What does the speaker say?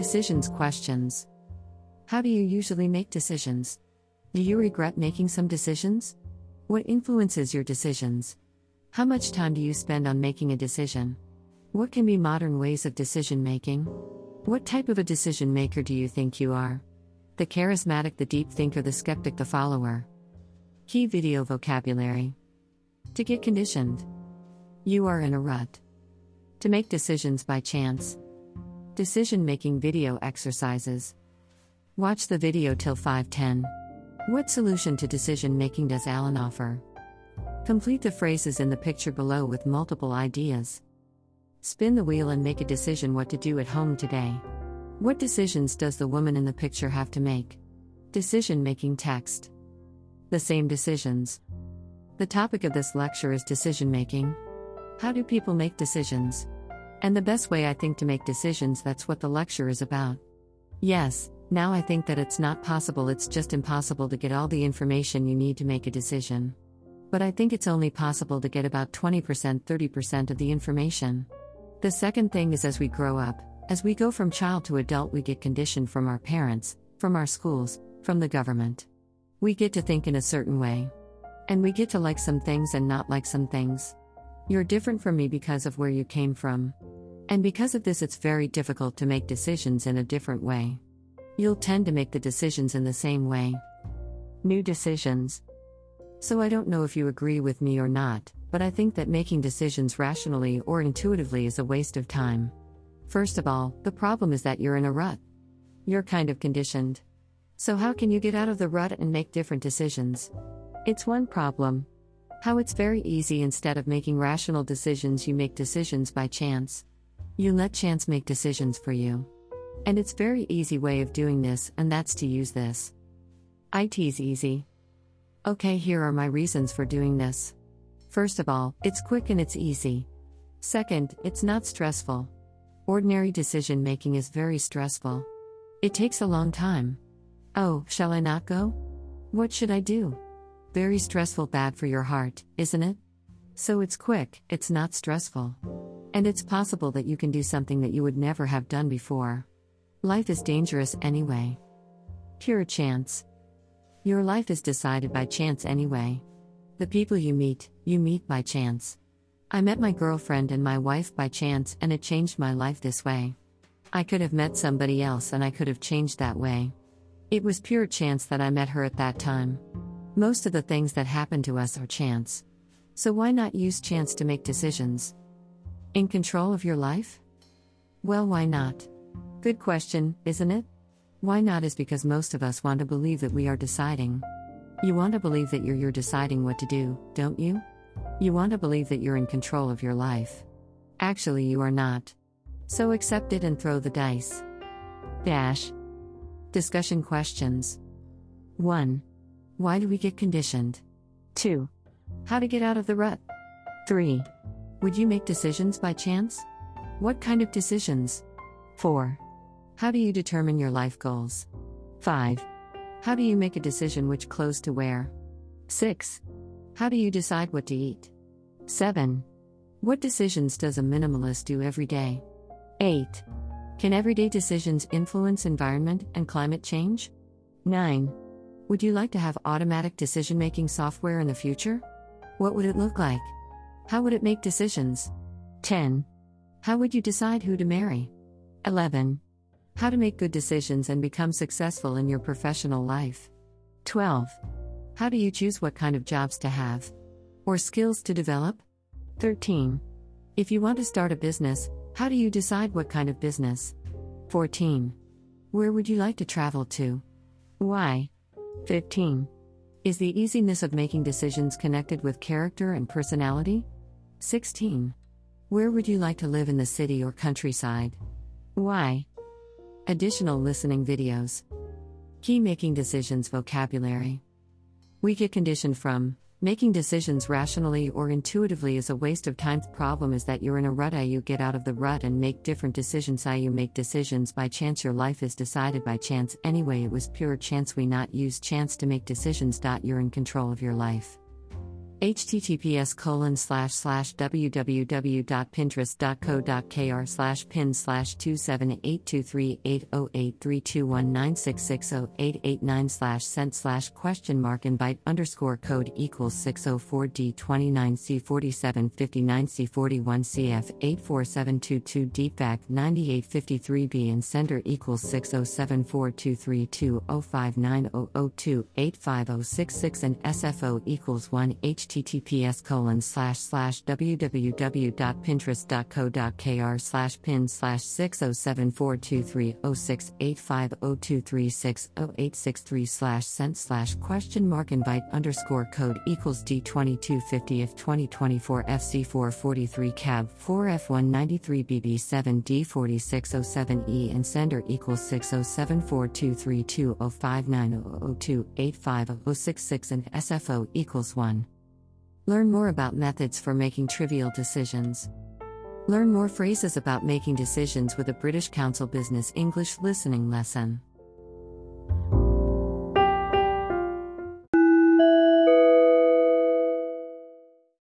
decisions questions. How do you usually make decisions? Do you regret making some decisions? What influences your decisions? How much time do you spend on making a decision? What can be modern ways of decision making? What type of a decision maker do you think you are? The charismatic, the deep thinker, the skeptic, the follower. Key video vocabulary. To get conditioned. You are in a rut. To make decisions by chance. Decision making video exercises. Watch the video till 510. What solution to decision making does Alan offer? Complete the phrases in the picture below with multiple ideas. Spin the wheel and make a decision what to do at home today. What decisions does the woman in the picture have to make? Decision making text. The same decisions. The topic of this lecture is decision making. How do people make decisions? And the best way I think to make decisions, that's what the lecture is about. Yes, now I think that it's not possible, it's just impossible to get all the information you need to make a decision. But I think it's only possible to get about 20% 30% of the information. The second thing is as we grow up, as we go from child to adult, we get conditioned from our parents, from our schools, from the government. We get to think in a certain way. And we get to like some things and not like some things. You're different from me because of where you came from. And because of this, it's very difficult to make decisions in a different way. You'll tend to make the decisions in the same way. New decisions. So I don't know if you agree with me or not, but I think that making decisions rationally or intuitively is a waste of time. First of all, the problem is that you're in a rut. You're kind of conditioned. So, how can you get out of the rut and make different decisions? It's one problem. How it's very easy instead of making rational decisions, you make decisions by chance. You let chance make decisions for you. And it's very easy way of doing this, and that's to use this. IT's easy. Okay, here are my reasons for doing this. First of all, it's quick and it's easy. Second, it's not stressful. Ordinary decision making is very stressful. It takes a long time. Oh, shall I not go? What should I do? Very stressful, bad for your heart, isn't it? So it's quick, it's not stressful. And it's possible that you can do something that you would never have done before. Life is dangerous anyway. Pure chance. Your life is decided by chance anyway. The people you meet, you meet by chance. I met my girlfriend and my wife by chance, and it changed my life this way. I could have met somebody else and I could have changed that way. It was pure chance that I met her at that time. Most of the things that happen to us are chance. So why not use chance to make decisions? In control of your life? Well, why not? Good question, isn't it? Why not is because most of us want to believe that we are deciding. You want to believe that you're you're deciding what to do, don't you? You want to believe that you're in control of your life. Actually, you are not. So accept it and throw the dice. Dash. Discussion questions 1. Why do we get conditioned? 2. How to get out of the rut? 3. Would you make decisions by chance? What kind of decisions? 4. How do you determine your life goals? 5. How do you make a decision which clothes to wear? 6. How do you decide what to eat? 7. What decisions does a minimalist do every day? 8. Can everyday decisions influence environment and climate change? 9. Would you like to have automatic decision making software in the future? What would it look like? How would it make decisions? 10. How would you decide who to marry? 11. How to make good decisions and become successful in your professional life. 12. How do you choose what kind of jobs to have? Or skills to develop? 13. If you want to start a business, how do you decide what kind of business? 14. Where would you like to travel to? Why? 15. Is the easiness of making decisions connected with character and personality? 16. Where would you like to live in the city or countryside? Why? Additional listening videos. Key making decisions vocabulary. We get conditioned from making decisions rationally or intuitively is a waste of time. The problem is that you're in a rut. I you get out of the rut and make different decisions. I you make decisions by chance. Your life is decided by chance anyway. It was pure chance. We not use chance to make decisions. You're in control of your life. Https colon slash slash www.pinterest.co.kr slash pin slash 2782380832196608889 slash cent slash question mark invite underscore code equals 604D29C4759C41CF84722 DFAC 9853B and sender equals 6074232059002 85066 and SFO equals 1 https colon slash slash www.pinterest.co.kr slash pin slash 6074230685023608863 slash cent slash question mark invite underscore code equals D2250 if 2024 FC443 cab 4F193 BB7 D4607E and sender equals 6074232059002 85066 and SFO equals 1. Learn more about methods for making trivial decisions. Learn more phrases about making decisions with a British Council Business English listening lesson.